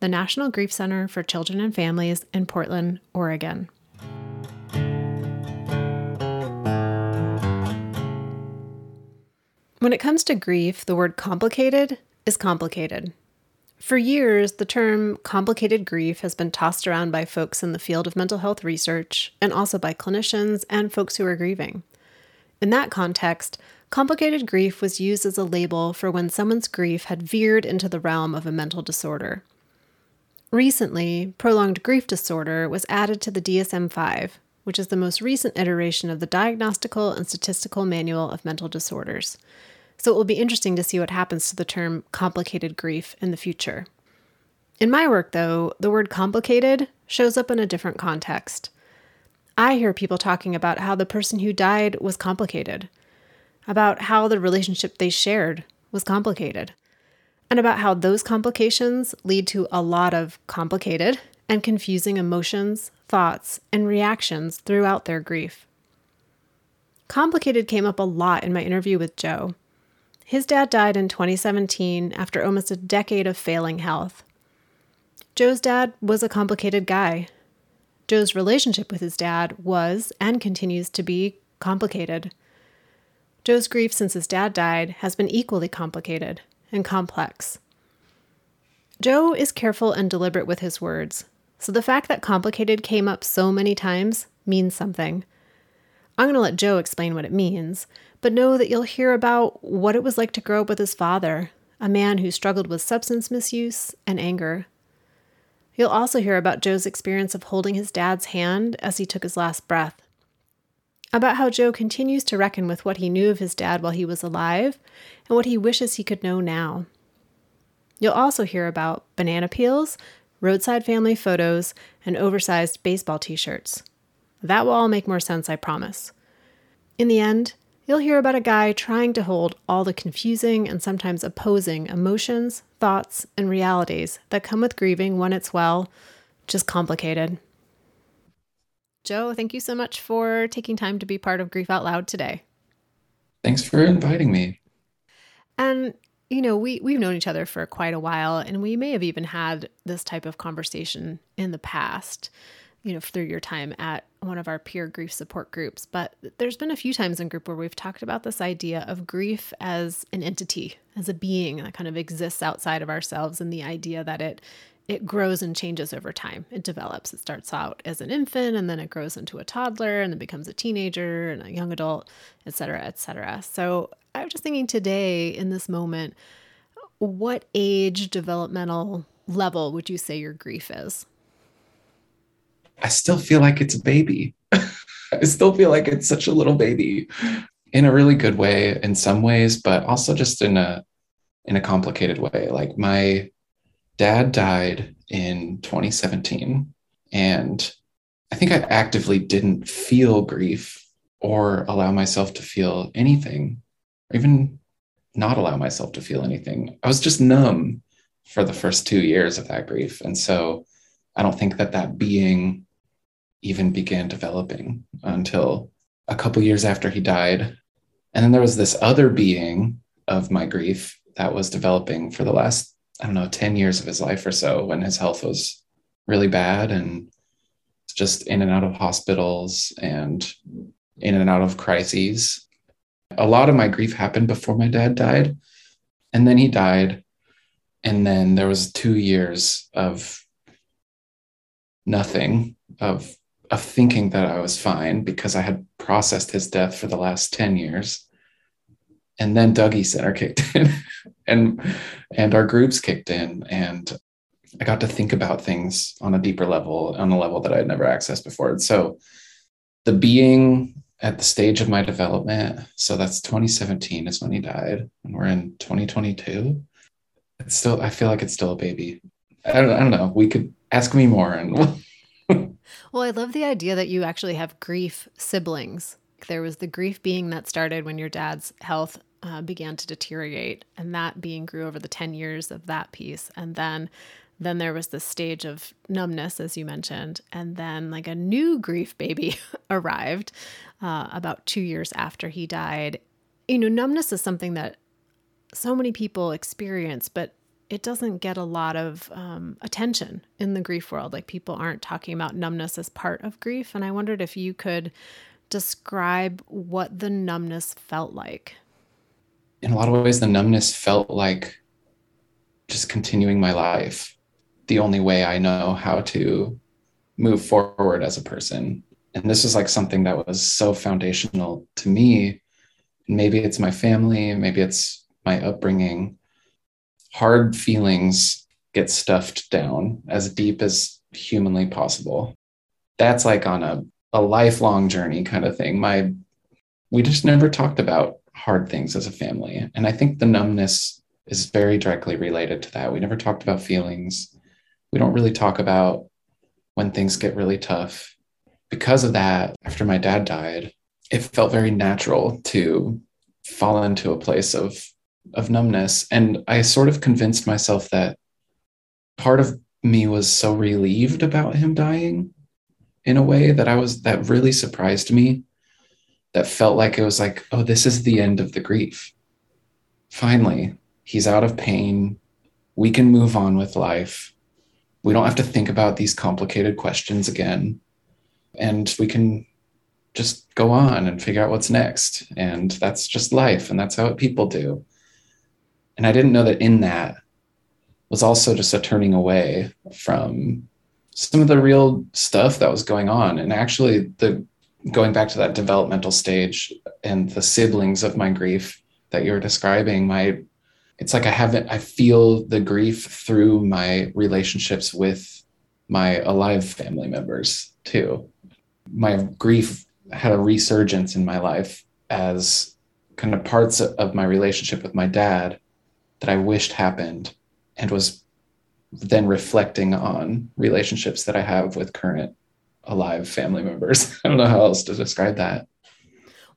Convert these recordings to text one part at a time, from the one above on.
the National Grief Center for Children and Families in Portland, Oregon. When it comes to grief, the word complicated is complicated. For years, the term complicated grief has been tossed around by folks in the field of mental health research and also by clinicians and folks who are grieving. In that context, complicated grief was used as a label for when someone's grief had veered into the realm of a mental disorder. Recently, prolonged grief disorder was added to the DSM 5, which is the most recent iteration of the Diagnostical and Statistical Manual of Mental Disorders. So it will be interesting to see what happens to the term complicated grief in the future. In my work, though, the word complicated shows up in a different context. I hear people talking about how the person who died was complicated, about how the relationship they shared was complicated, and about how those complications lead to a lot of complicated and confusing emotions, thoughts, and reactions throughout their grief. Complicated came up a lot in my interview with Joe. His dad died in 2017 after almost a decade of failing health. Joe's dad was a complicated guy. Joe's relationship with his dad was and continues to be complicated. Joe's grief since his dad died has been equally complicated and complex. Joe is careful and deliberate with his words, so the fact that complicated came up so many times means something. I'm going to let Joe explain what it means, but know that you'll hear about what it was like to grow up with his father, a man who struggled with substance misuse and anger. You'll also hear about Joe's experience of holding his dad's hand as he took his last breath about how Joe continues to reckon with what he knew of his dad while he was alive and what he wishes he could know now. You'll also hear about banana peels, roadside family photos, and oversized baseball t shirts. That will all make more sense, I promise. In the end, you'll hear about a guy trying to hold all the confusing and sometimes opposing emotions, thoughts, and realities that come with grieving when it's, well, just complicated. Joe, thank you so much for taking time to be part of Grief Out Loud today. Thanks for inviting me. And you know, we we've known each other for quite a while and we may have even had this type of conversation in the past, you know, through your time at one of our peer grief support groups, but there's been a few times in group where we've talked about this idea of grief as an entity, as a being that kind of exists outside of ourselves and the idea that it it grows and changes over time. It develops. It starts out as an infant and then it grows into a toddler and then becomes a teenager and a young adult, et cetera, et cetera. So I was just thinking today in this moment, what age developmental level would you say your grief is? I still feel like it's a baby. I still feel like it's such a little baby in a really good way in some ways, but also just in a in a complicated way. Like my dad died in 2017 and i think i actively didn't feel grief or allow myself to feel anything or even not allow myself to feel anything. I was just numb for the first two years of that grief and so i don't think that that being even began developing until a couple years after he died. And then there was this other being of my grief that was developing for the last I don't know, 10 years of his life or so when his health was really bad and just in and out of hospitals and in and out of crises. A lot of my grief happened before my dad died. And then he died. And then there was two years of nothing, of, of thinking that I was fine because I had processed his death for the last 10 years and then Dougy Center kicked in and and our groups kicked in and I got to think about things on a deeper level, on a level that I had never accessed before. And so the being at the stage of my development, so that's 2017 is when he died, and we're in 2022. It's still, I feel like it's still a baby. I don't, I don't know. We could ask me more. And well, I love the idea that you actually have grief siblings. There was the grief being that started when your dad's health uh, began to deteriorate, and that being grew over the 10 years of that piece. And then then there was this stage of numbness, as you mentioned, and then like a new grief baby arrived uh, about two years after he died. You know, numbness is something that so many people experience, but it doesn't get a lot of um, attention in the grief world. Like people aren't talking about numbness as part of grief. And I wondered if you could describe what the numbness felt like. In a lot of ways, the numbness felt like just continuing my life, the only way I know how to move forward as a person. And this was like something that was so foundational to me. Maybe it's my family, maybe it's my upbringing hard feelings get stuffed down as deep as humanly possible. That's like on a, a lifelong journey kind of thing. My we just never talked about hard things as a family. And I think the numbness is very directly related to that. We never talked about feelings. We don't really talk about when things get really tough. Because of that, after my dad died, it felt very natural to fall into a place of of numbness. And I sort of convinced myself that part of me was so relieved about him dying in a way that I was, that really surprised me. That felt like it was like, oh, this is the end of the grief. Finally, he's out of pain. We can move on with life. We don't have to think about these complicated questions again. And we can just go on and figure out what's next. And that's just life. And that's how people do and I didn't know that in that was also just a turning away from some of the real stuff that was going on. And actually, the going back to that developmental stage and the siblings of my grief that you're describing, my it's like I haven't I feel the grief through my relationships with my alive family members too. My grief had a resurgence in my life as kind of parts of my relationship with my dad that I wished happened and was then reflecting on relationships that I have with current alive family members. I don't know how else to describe that.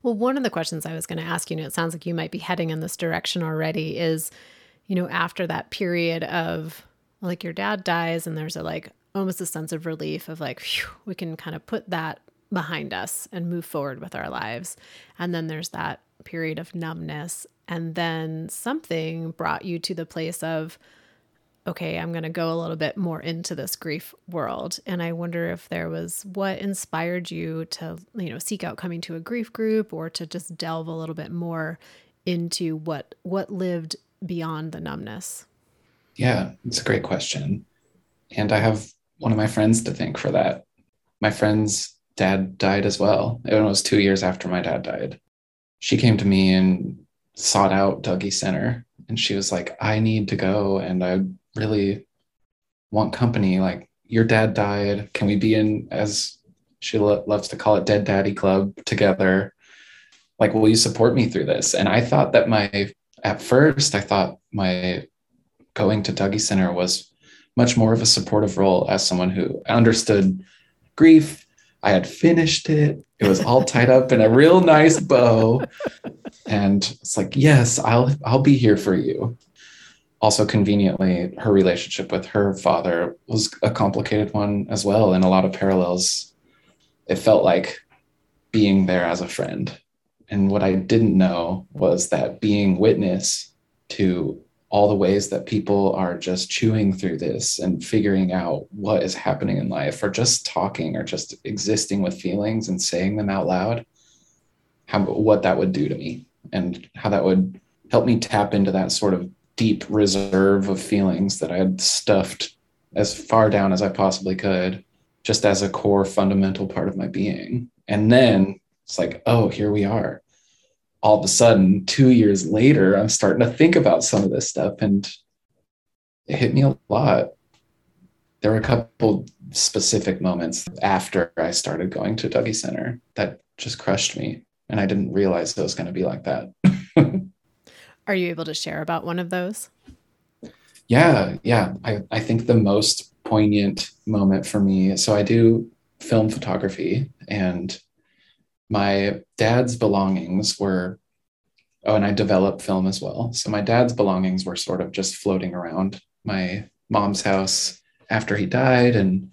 Well, one of the questions I was going to ask you, and it sounds like you might be heading in this direction already, is, you know, after that period of like your dad dies and there's a like almost a sense of relief of like, whew, we can kind of put that behind us and move forward with our lives. And then there's that period of numbness and then something brought you to the place of okay i'm going to go a little bit more into this grief world. And i wonder if there was what inspired you to you know seek out coming to a grief group or to just delve a little bit more into what what lived beyond the numbness? Yeah it's a great question. And i have one of my friends to thank for that. My friend's dad died as well. It was two years after my dad died. She came to me and sought out Dougy Center. And she was like, I need to go and I really want company. Like, your dad died. Can we be in, as she lo- loves to call it, Dead Daddy Club together? Like, will you support me through this? And I thought that my, at first, I thought my going to Dougy Center was much more of a supportive role as someone who understood grief. I had finished it. It was all tied up in a real nice bow and it's like yes i'll i'll be here for you also conveniently her relationship with her father was a complicated one as well and a lot of parallels it felt like being there as a friend. And what i didn't know was that being witness to all the ways that people are just chewing through this and figuring out what is happening in life or just talking or just existing with feelings and saying them out loud how what that would do to me and how that would help me tap into that sort of deep reserve of feelings that I had stuffed as far down as I possibly could, just as a core fundamental part of my being. And then it's like, oh, here we are. All of a sudden, two years later, I'm starting to think about some of this stuff, and it hit me a lot. There were a couple specific moments after I started going to Dougy Center that just crushed me and I didn't realize it was going to be like that. Are you able to share about one of those? Yeah, yeah. I, I think the most poignant moment for me. So I do film photography and my dad's belongings were oh and i develop film as well so my dad's belongings were sort of just floating around my mom's house after he died and it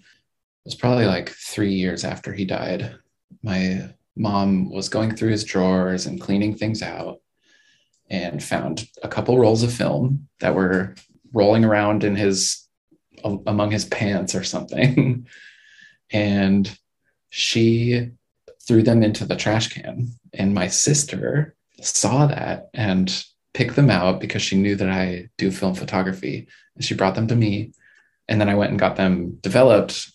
was probably like three years after he died my mom was going through his drawers and cleaning things out and found a couple rolls of film that were rolling around in his among his pants or something and she threw them into the trash can. And my sister saw that and picked them out because she knew that I do film photography. And she brought them to me. And then I went and got them developed,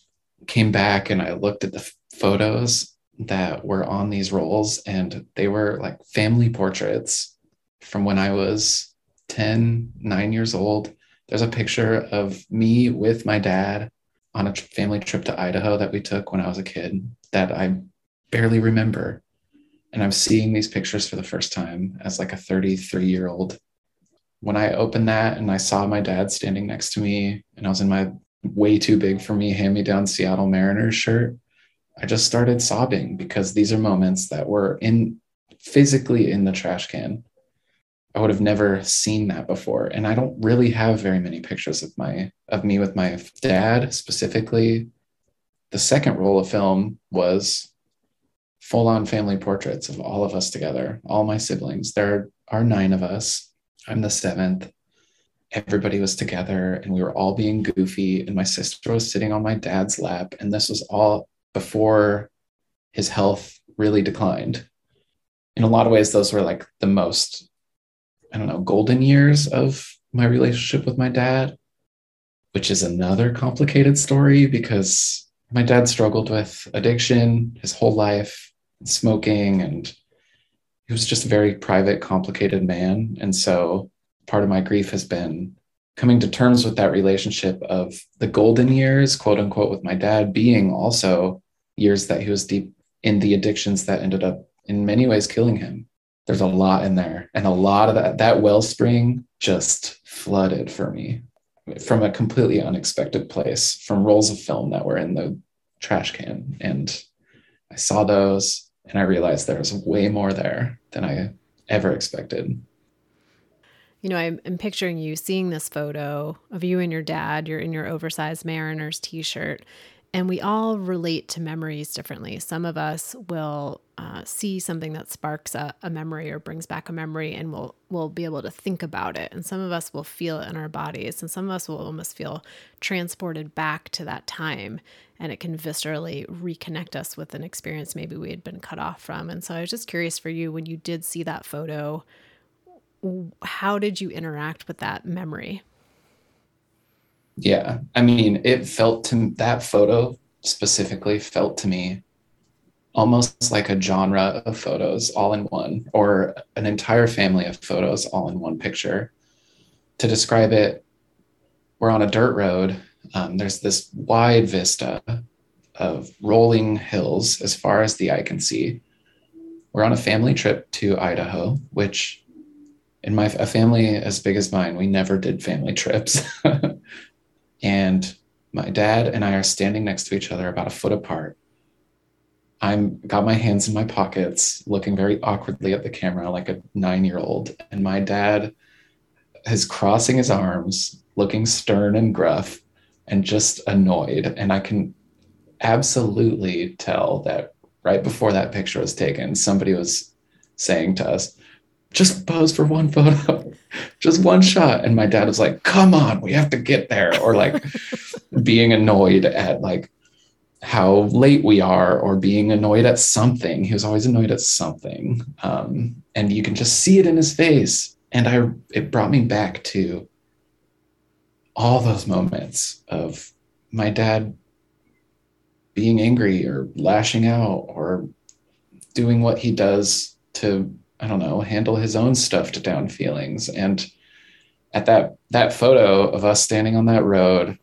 came back, and I looked at the photos that were on these rolls, and they were like family portraits from when I was 10, nine years old. There's a picture of me with my dad on a family trip to Idaho that we took when I was a kid that I barely remember. And I'm seeing these pictures for the first time as like a 33 year old. When I opened that and I saw my dad standing next to me, and I was in my way too big for me hand me down Seattle Mariners shirt, I just started sobbing because these are moments that were in physically in the trash can. I would have never seen that before. And I don't really have very many pictures of my of me with my dad specifically. The second roll of film was full on family portraits of all of us together, all my siblings. There are nine of us. I'm the seventh. Everybody was together and we were all being goofy. And my sister was sitting on my dad's lap. And this was all before his health really declined. In a lot of ways, those were like the most, I don't know, golden years of my relationship with my dad, which is another complicated story because my dad struggled with addiction his whole life smoking and he was just a very private complicated man. And so part of my grief has been coming to terms with that relationship of the golden years quote unquote with my dad being also years that he was deep in the addictions that ended up in many ways killing him there's a lot in there and a lot of that that wellspring just flooded for me from a completely unexpected place from rolls of film that were in the trash can and i saw those and I realized there was way more there than I ever expected. You know, I'm, I'm, picturing you seeing this photo of you and your dad. You're in your oversized Mariners t shirt, and we all relate to memories differently. Some of us will uh, see something that sparks a, a, memory or brings back a memory, and we'll we'll be able to think about it. And some of us will feel it in our bodies, and some of us will almost feel transported back to that time and it can viscerally reconnect us with an experience maybe we had been cut off from. And so I was just curious for you when you did see that photo, how did you interact with that memory? Yeah, I mean, it felt to that photo specifically felt to me almost like a genre of photos all in one, or an entire family of photos all in one picture. To describe it, we're on a dirt road um, there's this wide vista of rolling hills as far as the eye can see. We're on a family trip to Idaho, which in my a family as big as mine, we never did family trips. And my dad and I are standing next to each other about a foot apart. I'm got my hands in my pockets, looking very awkwardly at the camera like a nine year old. And my dad is crossing his arms, looking stern and gruff and just annoyed. And I can absolutely tell that right before that picture was taken, somebody was saying to us, just pose for one photo, just one shot. And my dad was like, come on, we have to get there. Or like being annoyed at like how late we are or being annoyed at something. He was always annoyed at something. Um, and you can just see it in his face. And I it brought me back to all those moments of my dad being angry or lashing out or doing what he does to i don't know handle his own stuffed down feelings. And at that that photo of us standing on that road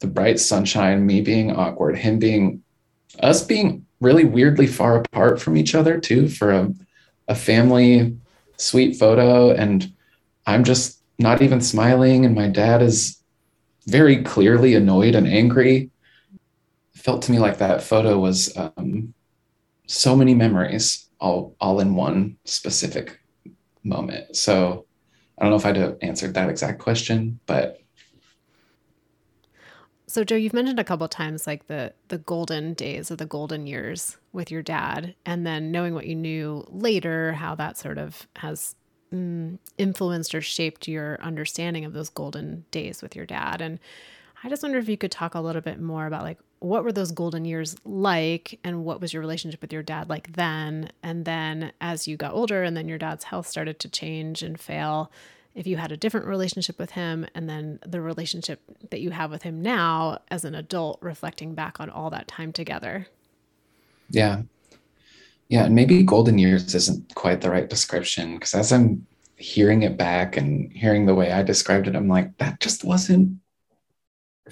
the bright sunshine me being awkward him being us being really weirdly far apart from each other too for a, a family sweet photo. And i'm just not even smiling, and my dad is very clearly annoyed and angry. It felt to me like that photo was um, so many memories all all in one specific moment. So I don't know if I'd have answered that exact question, but so Joe, you've mentioned a couple times like the the golden days or the golden years with your dad, and then knowing what you knew later, how that sort of has mm, influenced or shaped your understanding of those golden days with your dad. And I just wonder if you could talk a little bit more about like what were those golden years like, and what was your relationship with your dad like then, and then as you got older, and then your dad's health started to change and fail if you had a different relationship with him and then the relationship that you have with him now as an adult reflecting back on all that time together. Yeah. Yeah and maybe golden years isn't quite the right description because as i'm hearing it back and hearing the way i described it i'm like that just wasn't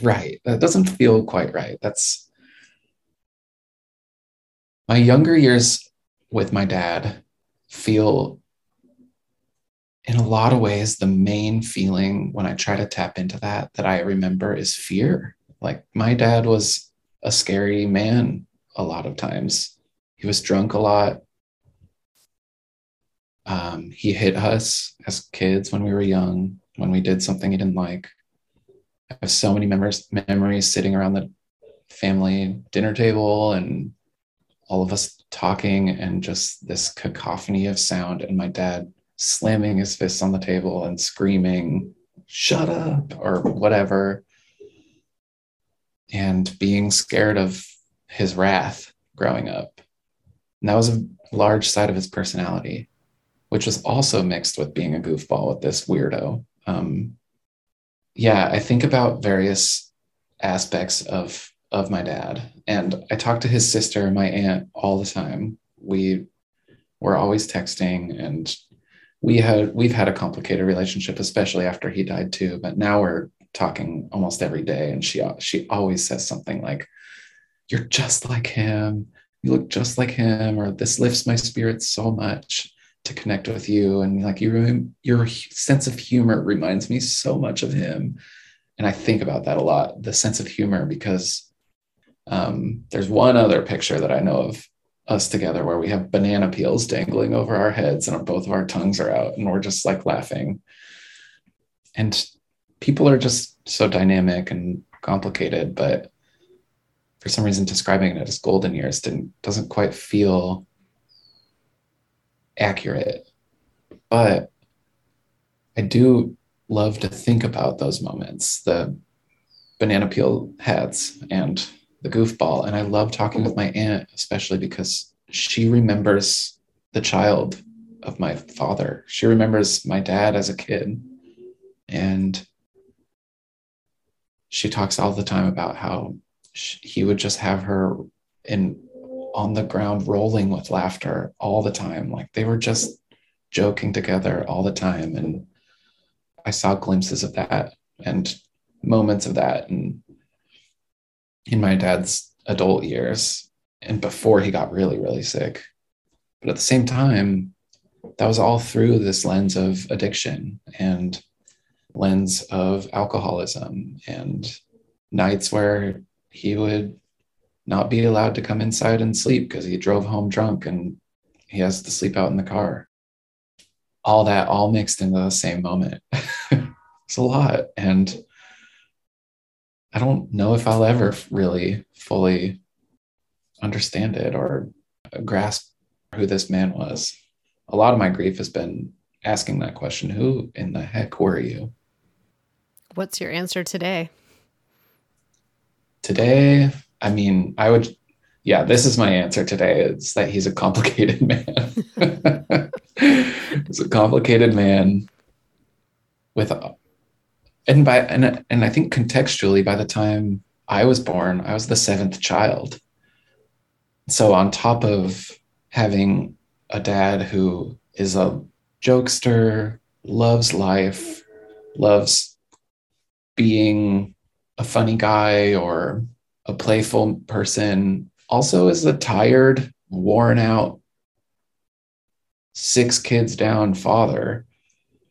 right that doesn't feel quite right that's my younger years with my dad feel in a lot of ways, the main feeling when I try to tap into that that I remember is fear. Like my dad was a scary man a lot of times. He was drunk a lot. Um, he hit us as kids when we were young, when we did something he didn't like. I have so many memories, memories sitting around the family dinner table and all of us talking and just this cacophony of sound. And my dad slamming his fists on the table and screaming, shut up, or whatever, and being scared of his wrath growing up. And that was a large side of his personality, which was also mixed with being a goofball with this weirdo. Um, yeah, I think about various aspects of of my dad, and I talk to his sister my aunt all the time. We were always texting and we had we've had a complicated relationship, especially after he died too. But now we're talking almost every day, and she she always says something like, "You're just like him. You look just like him," or "This lifts my spirits so much." To connect with you and like you your sense of humor reminds me so much of him and i think about that a lot the sense of humor because um, there's one other picture that i know of us together where we have banana peels dangling over our heads and both of our tongues are out and we're just like laughing. And people are just so dynamic and complicated, but for some reason describing it as golden years didn't doesn't quite feel accurate. But I do love to think about those moments, the banana peel hats and the goofball. And I love talking with my aunt, especially because she remembers the child of my father. She remembers my dad as a kid. And she talks all the time about how she, he would just have her in on the ground rolling with laughter all the time. Like they were just joking together all the time. And I saw glimpses of that and moments of that. And in my dad's adult years and before he got really, really sick. But at the same time, that was all through this lens of addiction and lens of alcoholism and nights where he would not be allowed to come inside and sleep because he drove home drunk and he has to sleep out in the car. All that all mixed into the same moment. it's a lot. And I don't know if I'll ever really fully understand it or grasp who this man was. A lot of my grief has been asking that question Who in the heck were you? What's your answer today? Today, I mean, I would, yeah, this is my answer today is that he's a complicated man. he's a complicated man with and by and and I think contextually, by the time I was born, I was the seventh child. So on top of having a dad who is a jokester, loves life, loves being a funny guy or a playful person, also is a tired, worn out, six kids down father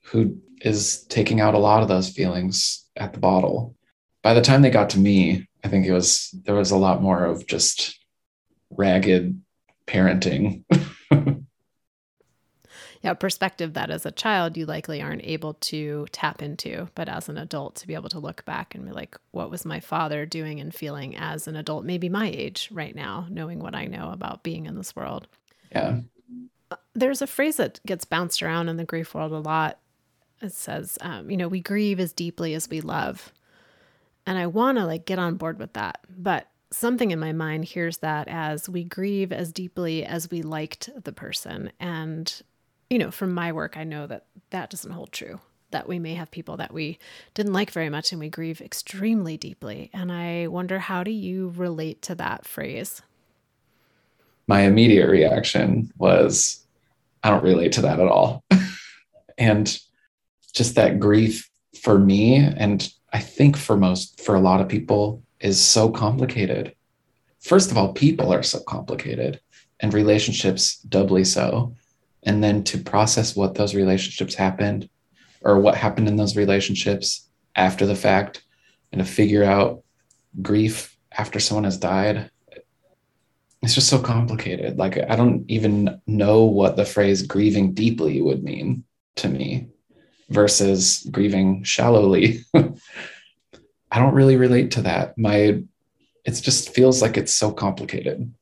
who is taking out a lot of those feelings at the bottle. By the time they got to me, I think it was there was a lot more of just ragged parenting. yeah, perspective that as a child you likely aren't able to tap into, but as an adult to be able to look back and be like, what was my father doing and feeling as an adult, maybe my age right now, knowing what I know about being in this world. Yeah. There's a phrase that gets bounced around in the grief world a lot. It says, um, you know, we grieve as deeply as we love. And I want to like get on board with that. But something in my mind hears that as we grieve as deeply as we liked the person. And, you know, from my work, I know that that doesn't hold true. That we may have people that we didn't like very much and we grieve extremely deeply. And I wonder, how do you relate to that phrase? My immediate reaction was, I don't relate to that at all. and just that grief for me, and I think for most, for a lot of people, is so complicated. First of all, people are so complicated and relationships doubly so. And then to process what those relationships happened or what happened in those relationships after the fact and to figure out grief after someone has died it's just so complicated like i don't even know what the phrase grieving deeply would mean to me versus grieving shallowly I don't really relate to that. My it just feels like it's so complicated.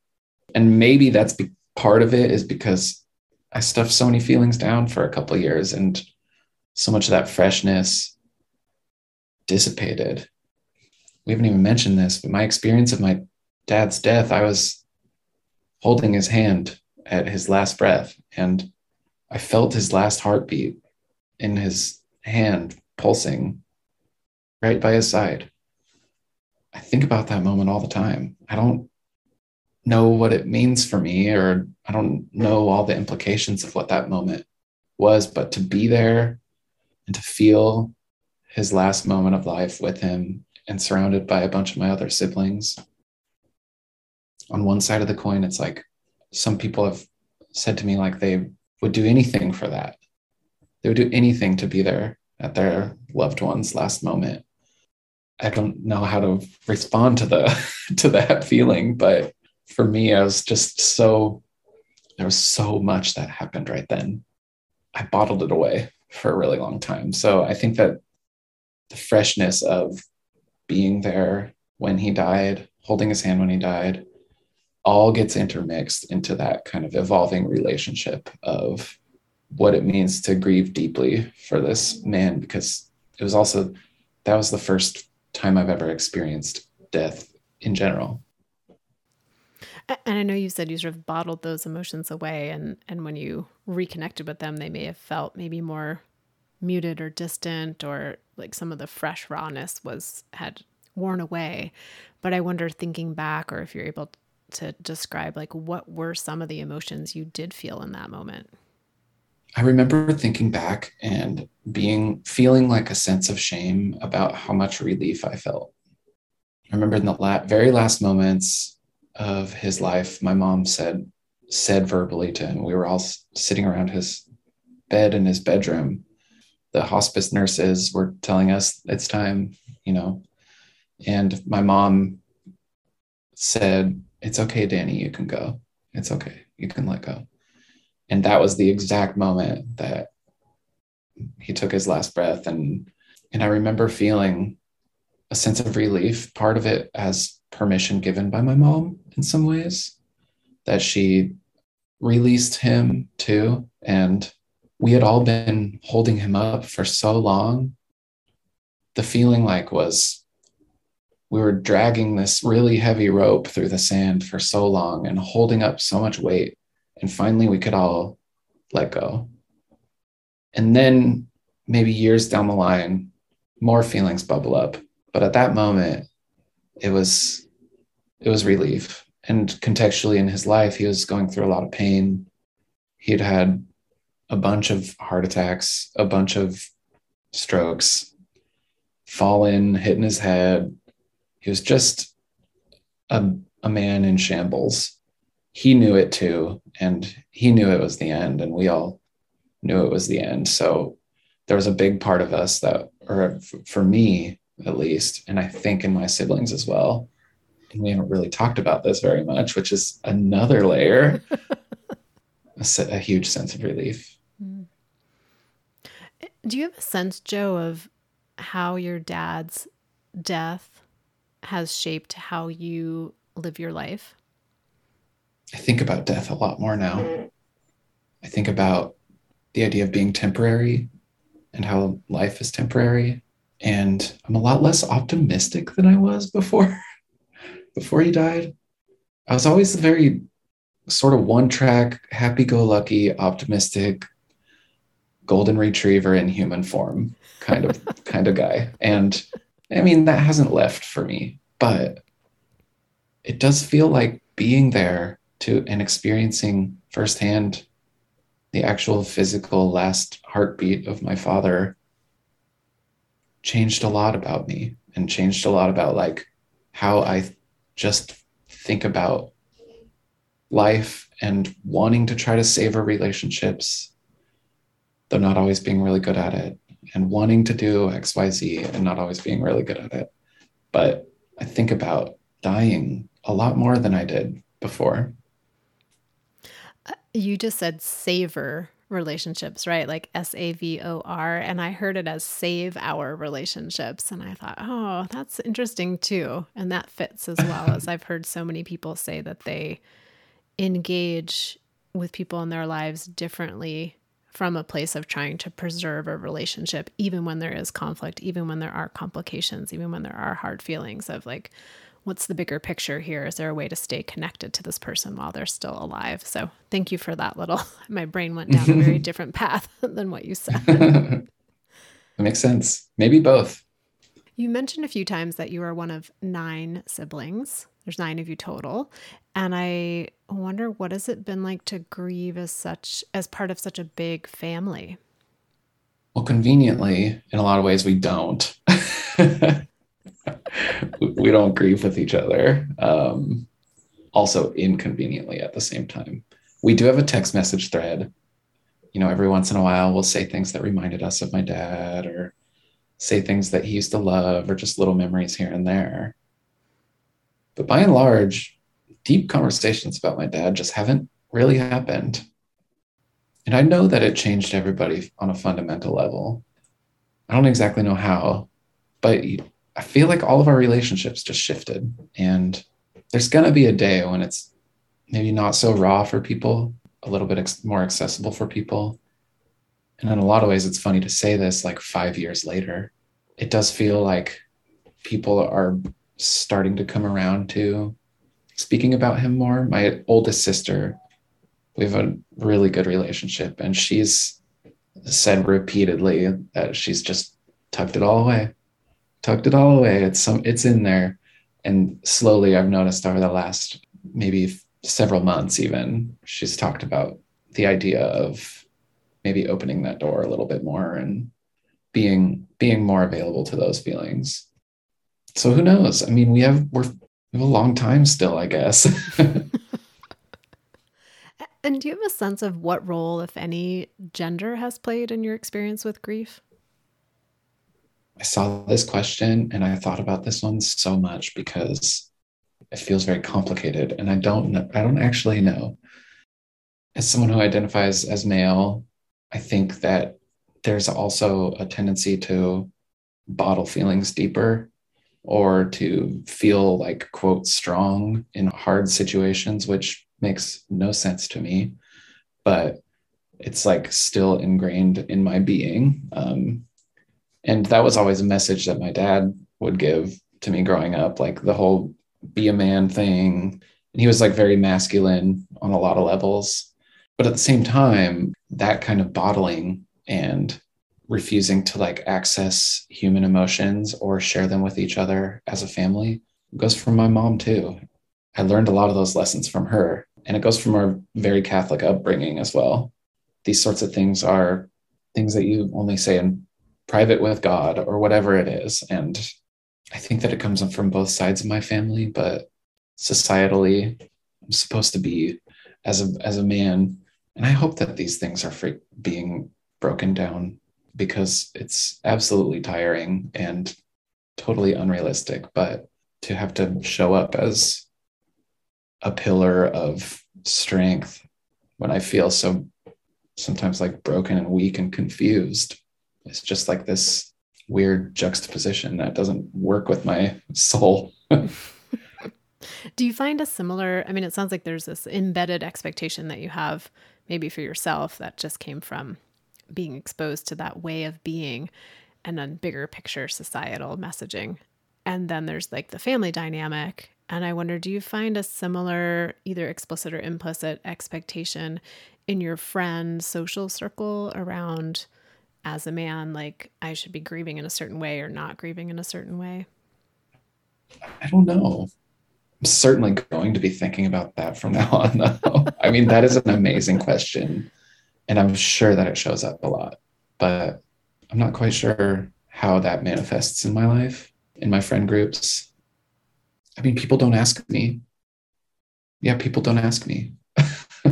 And maybe that's be, part of it is because I stuffed so many feelings down for a couple years and so much of that freshness dissipated. We haven't even mentioned this, but my experience of my dad's death, I was holding his hand at his last breath and I felt his last heartbeat in his hand pulsing right by his side. I think about that moment all the time. I don't know what it means for me, or I don't know all the implications of what that moment was, but to be there and to feel his last moment of life with him and surrounded by a bunch of my other siblings. On one side of the coin, it's like some people have said to me, like they would do anything for that. They would do anything to be there at their loved one's last moment. I don't know how to respond to the to that feeling, but for me, I was just so there was so much that happened right then. I bottled it away for a really long time. So I think that the freshness of being there when he died, holding his hand when he died, all gets intermixed into that kind of evolving relationship of what it means to grieve deeply for this man because it was also that was the first time I've ever experienced death in general. And I know you said you sort of bottled those emotions away, and and when you reconnected with them, they may have felt maybe more muted or distant, or like some of the fresh rawness was had worn away. But I wonder, thinking back, or if you're able to describe, like what were some of the emotions you did feel in that moment. I remember thinking back and being feeling like a sense of shame about how much relief I felt. I remember in the la- very last moments of his life, my mom said said verbally to him, we were all sitting around his bed in his bedroom. The hospice nurses were telling us it's time, you know. And my mom said, It's okay, Danny, you can go. It's okay. You can let go and that was the exact moment that he took his last breath and and i remember feeling a sense of relief part of it as permission given by my mom in some ways that she released him too and we had all been holding him up for so long the feeling like was we were dragging this really heavy rope through the sand for so long and holding up so much weight and finally, we could all let go. And then maybe years down the line, more feelings bubble up. But at that moment, it was it was relief. And contextually in his life, he was going through a lot of pain. He'd had a bunch of heart attacks, a bunch of strokes, fallen, hitting his head. He was just a, a man in shambles he knew it too and he knew it was the end and we all knew it was the end so there was a big part of us that, or for me at least, and I think in my siblings as well. And we haven't really talked about this very much, which is another layer, a, a huge sense of relief. Mm. Do you have a sense, Joe, of how your dad's death has shaped how you live your life? I think about death a lot more now. I think about the idea of being temporary and how life is temporary. And I'm a lot less optimistic than I was before before he died. I was always a very sort of one track, happy go lucky, optimistic, golden retriever in human form kind of kind of guy. And I mean that hasn't left for me, but it does feel like being there to and experiencing firsthand the actual physical last heartbeat of my father changed a lot about me and changed a lot about like how I just think about life and wanting to try to savor relationships, though not always being really good at it, and wanting to do XYZ and not always being really good at it. But I think about dying a lot more than I did before. Uh, you just said savor relationships, right? Like S A V O R. And I heard it as save our relationships. And I thought, oh, that's interesting too. And that fits as well as I've heard so many people say that they engage with people in their lives differently from a place of trying to preserve a relationship, even when there is conflict, even when there are complications, even when there are hard feelings of like, what's the bigger picture here? Is there a way to stay connected to this person while they're still alive? So thank you for that little. My brain went down a very different path than what you said. that makes sense. Maybe both. You mentioned a few times that you are one of nine siblings. There's nine of you total. And I wonder what has it been like to grieve as such as part of such a big family? Well, conveniently, in a lot of ways, we don't. We don't grieve with each other. Um, also, inconveniently at the same time. We do have a text message thread. You know, every once in a while, we'll say things that reminded us of my dad or say things that he used to love or just little memories here and there. But by and large, deep conversations about my dad just haven't really happened. And I know that it changed everybody on a fundamental level. I don't exactly know how, but I feel like all of our relationships just shifted. And there's going to be a day when it's maybe not so raw for people, a little bit ex- more accessible for people. And in a lot of ways, it's funny to say this like five years later. It does feel like people are starting to come around to speaking about him more. My oldest sister, we have a really good relationship, and she's said repeatedly that she's just tucked it all away tucked it all away. It's some, it's in there. And slowly I've noticed over the last maybe several months, even she's talked about the idea of maybe opening that door a little bit more and being being more available to those feelings. So who knows? I mean, we have we're we have a long time still, I guess. and do you have a sense of what role, if any, gender has played in your experience with grief? I saw this question and I thought about this one so much because it feels very complicated and I don't know, I don't actually know. As someone who identifies as male, I think that there's also a tendency to bottle feelings deeper or to feel like quote strong in hard situations which makes no sense to me but it's like still ingrained in my being um, and that was always a message that my dad would give to me growing up like the whole be a man thing. And he was like very masculine on a lot of levels. But at the same time that kind of bottling and refusing to like access human emotions or share them with each other as a family goes from my mom too. I learned a lot of those lessons from her. And it goes from our very catholic upbringing as well. These sorts of things are things that you only say in private with God or whatever it is. And I think that it comes from both sides of my family, but societally, I'm supposed to be as a as a man, and I hope that these things are free, being broken down because it's absolutely tiring and totally unrealistic. But to have to show up as a pillar of strength when I feel so sometimes like broken and weak and confused. It's just like this weird juxtaposition that doesn't work with my soul. Do you find a similar? I mean, it sounds like there's this embedded expectation that you have maybe for yourself that just came from being exposed to that way of being and then bigger picture societal messaging. And then there's like the family dynamic. And I wonder, do you find a similar, either explicit or implicit expectation in your friend social circle around as a man, like I should be grieving in a certain way or not grieving in a certain way? I don't know. I'm certainly going to be thinking about that from now on, though. I mean, that is an amazing question. And I'm sure that it shows up a lot, but I'm not quite sure how that manifests in my life, in my friend groups. I mean, people don't ask me. Yeah, people don't ask me.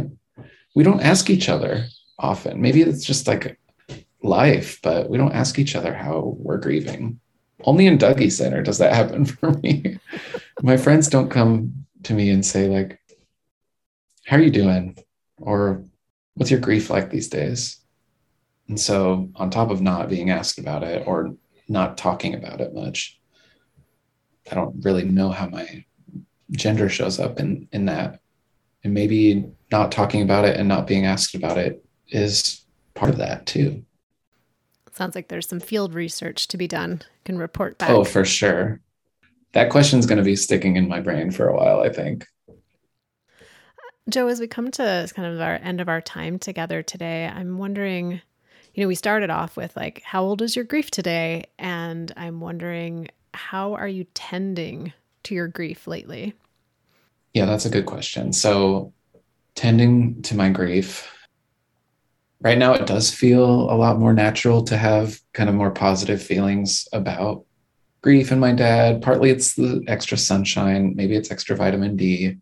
we don't ask each other often. Maybe it's just like life, but we don't ask each other how we're grieving. Only in Dougy Center does that happen for me. my friends don't come to me and say like, "How are you doing?" or "What's your grief like these days?" And so, on top of not being asked about it or not talking about it much, I don't really know how my gender shows up in in that. And maybe not talking about it and not being asked about it is part of that too. Sounds like there's some field research to be done. Can report back. Oh, for sure that question's going to be sticking in my brain for a while, I think. Joe, as we come to kind of our end of our time together today, I'm wondering, you know, we started off with like, how old is your grief today? And I'm wondering, how are you tending to your grief lately? Yeah, that's a good question. So, tending to my grief, right now, it does feel a lot more natural to have kind of more positive feelings about grief and my dad. Partly it's the extra sunshine, maybe it's extra vitamin D.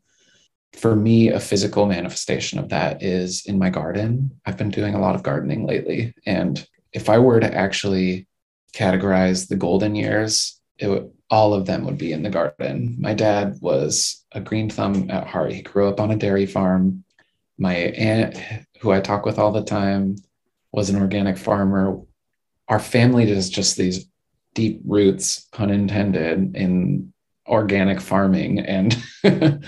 For me, a physical manifestation of that is in my garden. I've been doing a lot of gardening lately. And if I were to actually categorize the golden years, it would, all of them would be in the garden. My dad was a green thumb at heart. He grew up on a dairy farm. My aunt, who I talk with all the time, was an organic farmer. Our family is just these deep roots, pun intended, in organic farming. And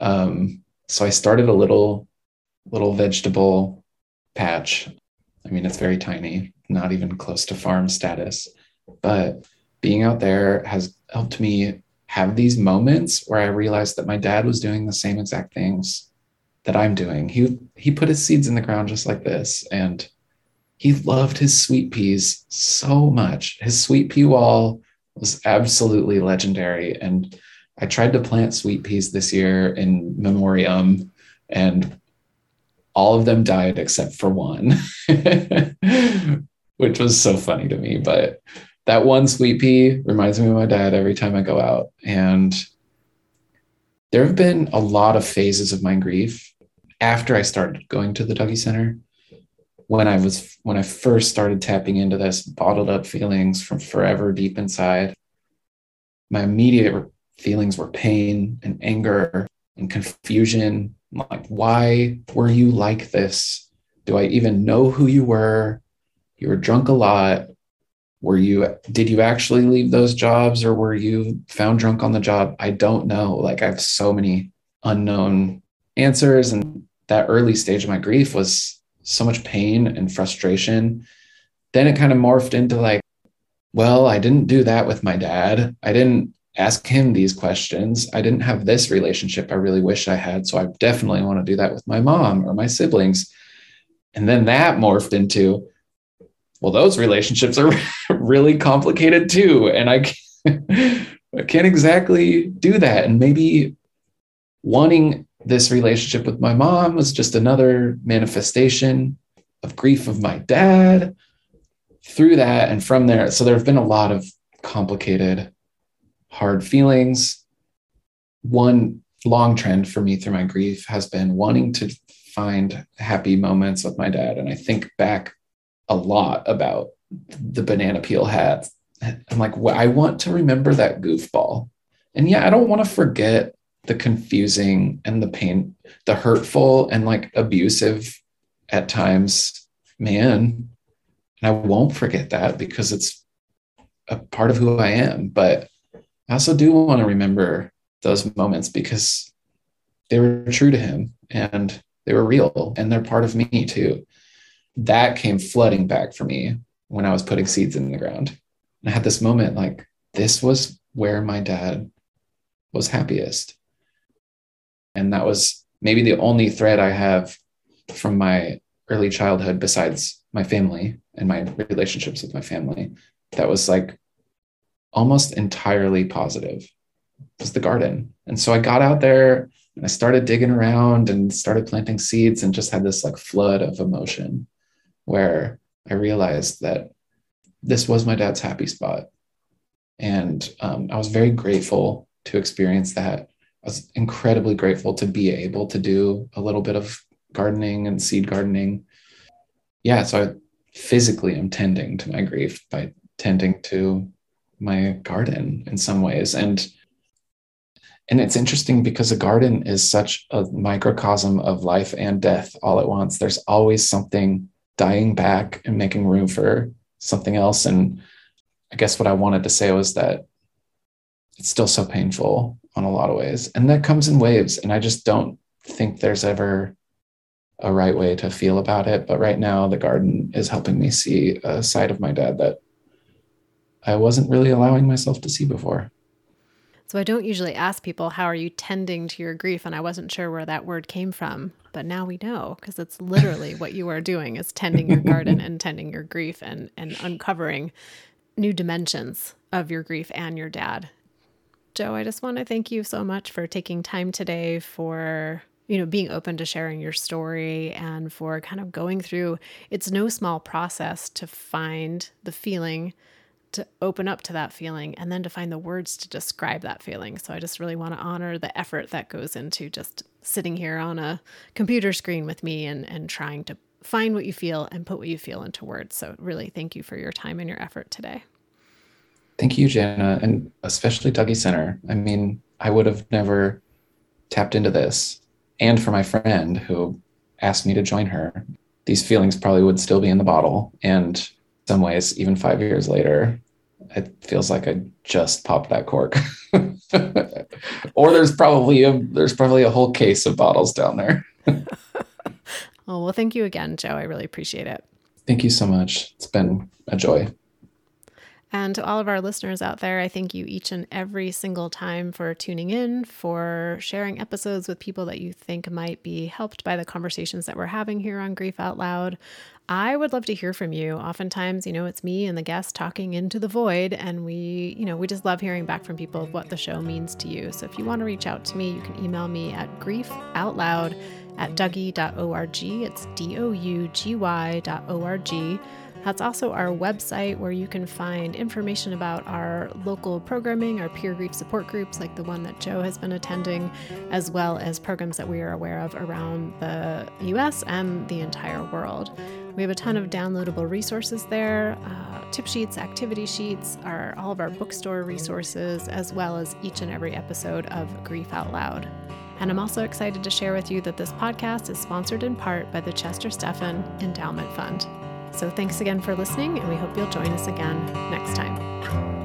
um, so I started a little little vegetable patch. I mean, it's very tiny, not even close to farm status, but being out there has helped me have these moments where I realized that my dad was doing the same exact things that I'm doing. He he put his seeds in the ground just like this and he loved his sweet peas so much. His sweet pea wall was absolutely legendary. And I tried to plant sweet peas this year in memoriam, and all of them died except for one, which was so funny to me. But that one sweet pea reminds me of my dad every time I go out. And there have been a lot of phases of my grief after I started going to the Dougy Center when I was when I first started tapping into this bottled up feelings from forever deep inside, my immediate feelings were pain and anger and confusion. like, why were you like this? Do I even know who you were? You were drunk a lot. Were you did you actually leave those jobs or were you found drunk on the job? I don't know. Like I have so many unknown answers and that early stage of my grief was so much pain and frustration. Then it kind of morphed into like, well, I didn't do that with my dad. I didn't ask him these questions. I didn't have this relationship I really wish I had. So I definitely want to do that with my mom or my siblings. And then that morphed into, well, those relationships are really complicated too. And I can't, I can't exactly do that. And maybe wanting this relationship with my mom was just another manifestation of grief of my dad through that and from there so there have been a lot of complicated hard feelings one long trend for me through my grief has been wanting to find happy moments with my dad and i think back a lot about the banana peel hat. I'm like, well, I want to remember that goofball. And yeah, I don't want to forget the confusing and the pain, the hurtful and like abusive at times man. And I won't forget that because it's a part of who I am. But I also do want to remember those moments because they were true to him and they were real and they're part of me too. That came flooding back for me when I was putting seeds in the ground. And I had this moment like, this was where my dad was happiest. And that was maybe the only thread I have from my early childhood besides my family and my relationships with my family that was like almost entirely positive was the garden. And so I got out there and I started digging around and started planting seeds and just had this like flood of emotion where I realized that this was my dad's happy spot. And um, I was very grateful to experience that. I was incredibly grateful to be able to do a little bit of gardening and seed gardening. Yeah, so I physically am tending to my grief by tending to my garden in some ways. And and it's interesting because a garden is such a microcosm of life and death all at once. There's always something dying back and making room for something else. And I guess what I wanted to say was that it's still so painful on a lot of ways. And that comes in waves. And I just don't think there's ever a right way to feel about it. But right now, the garden is helping me see a side of my dad that I wasn't really allowing myself to see before. So I don't usually ask people, How are you tending to your grief? And I wasn't sure where that word came from. But now we know because it's literally what you are doing is tending your garden and tending your grief and, and uncovering new dimensions of your grief and your dad. Joe, I just want to thank you so much for taking time today for you know being open to sharing your story and for kind of going through it's no small process to find the feeling to open up to that feeling and then to find the words to describe that feeling. So I just really want to honor the effort that goes into just sitting here on a computer screen with me and, and trying to find what you feel and put what you feel into words. So really thank you for your time and your effort today. Thank you, Jana, and especially Dougy Center. I mean, I would have never tapped into this. And for my friend who asked me to join her, these feelings probably would still be in the bottle. And some ways, even five years later, it feels like I just popped that cork. or there's probably a there's probably a whole case of bottles down there. oh well, thank you again, Joe. I really appreciate it. Thank you so much. It's been a joy. And to all of our listeners out there, I thank you each and every single time for tuning in, for sharing episodes with people that you think might be helped by the conversations that we're having here on Grief Out Loud. I would love to hear from you. Oftentimes, you know, it's me and the guest talking into the void, and we, you know, we just love hearing back from people of what the show means to you. So if you want to reach out to me, you can email me at griefoutloud at dougy.org. It's D O U G Y dot O R G. That's also our website where you can find information about our local programming, our peer grief support groups, like the one that Joe has been attending, as well as programs that we are aware of around the US and the entire world. We have a ton of downloadable resources there uh, tip sheets, activity sheets, our, all of our bookstore resources, as well as each and every episode of Grief Out Loud. And I'm also excited to share with you that this podcast is sponsored in part by the Chester Stephan Endowment Fund. So thanks again for listening, and we hope you'll join us again next time.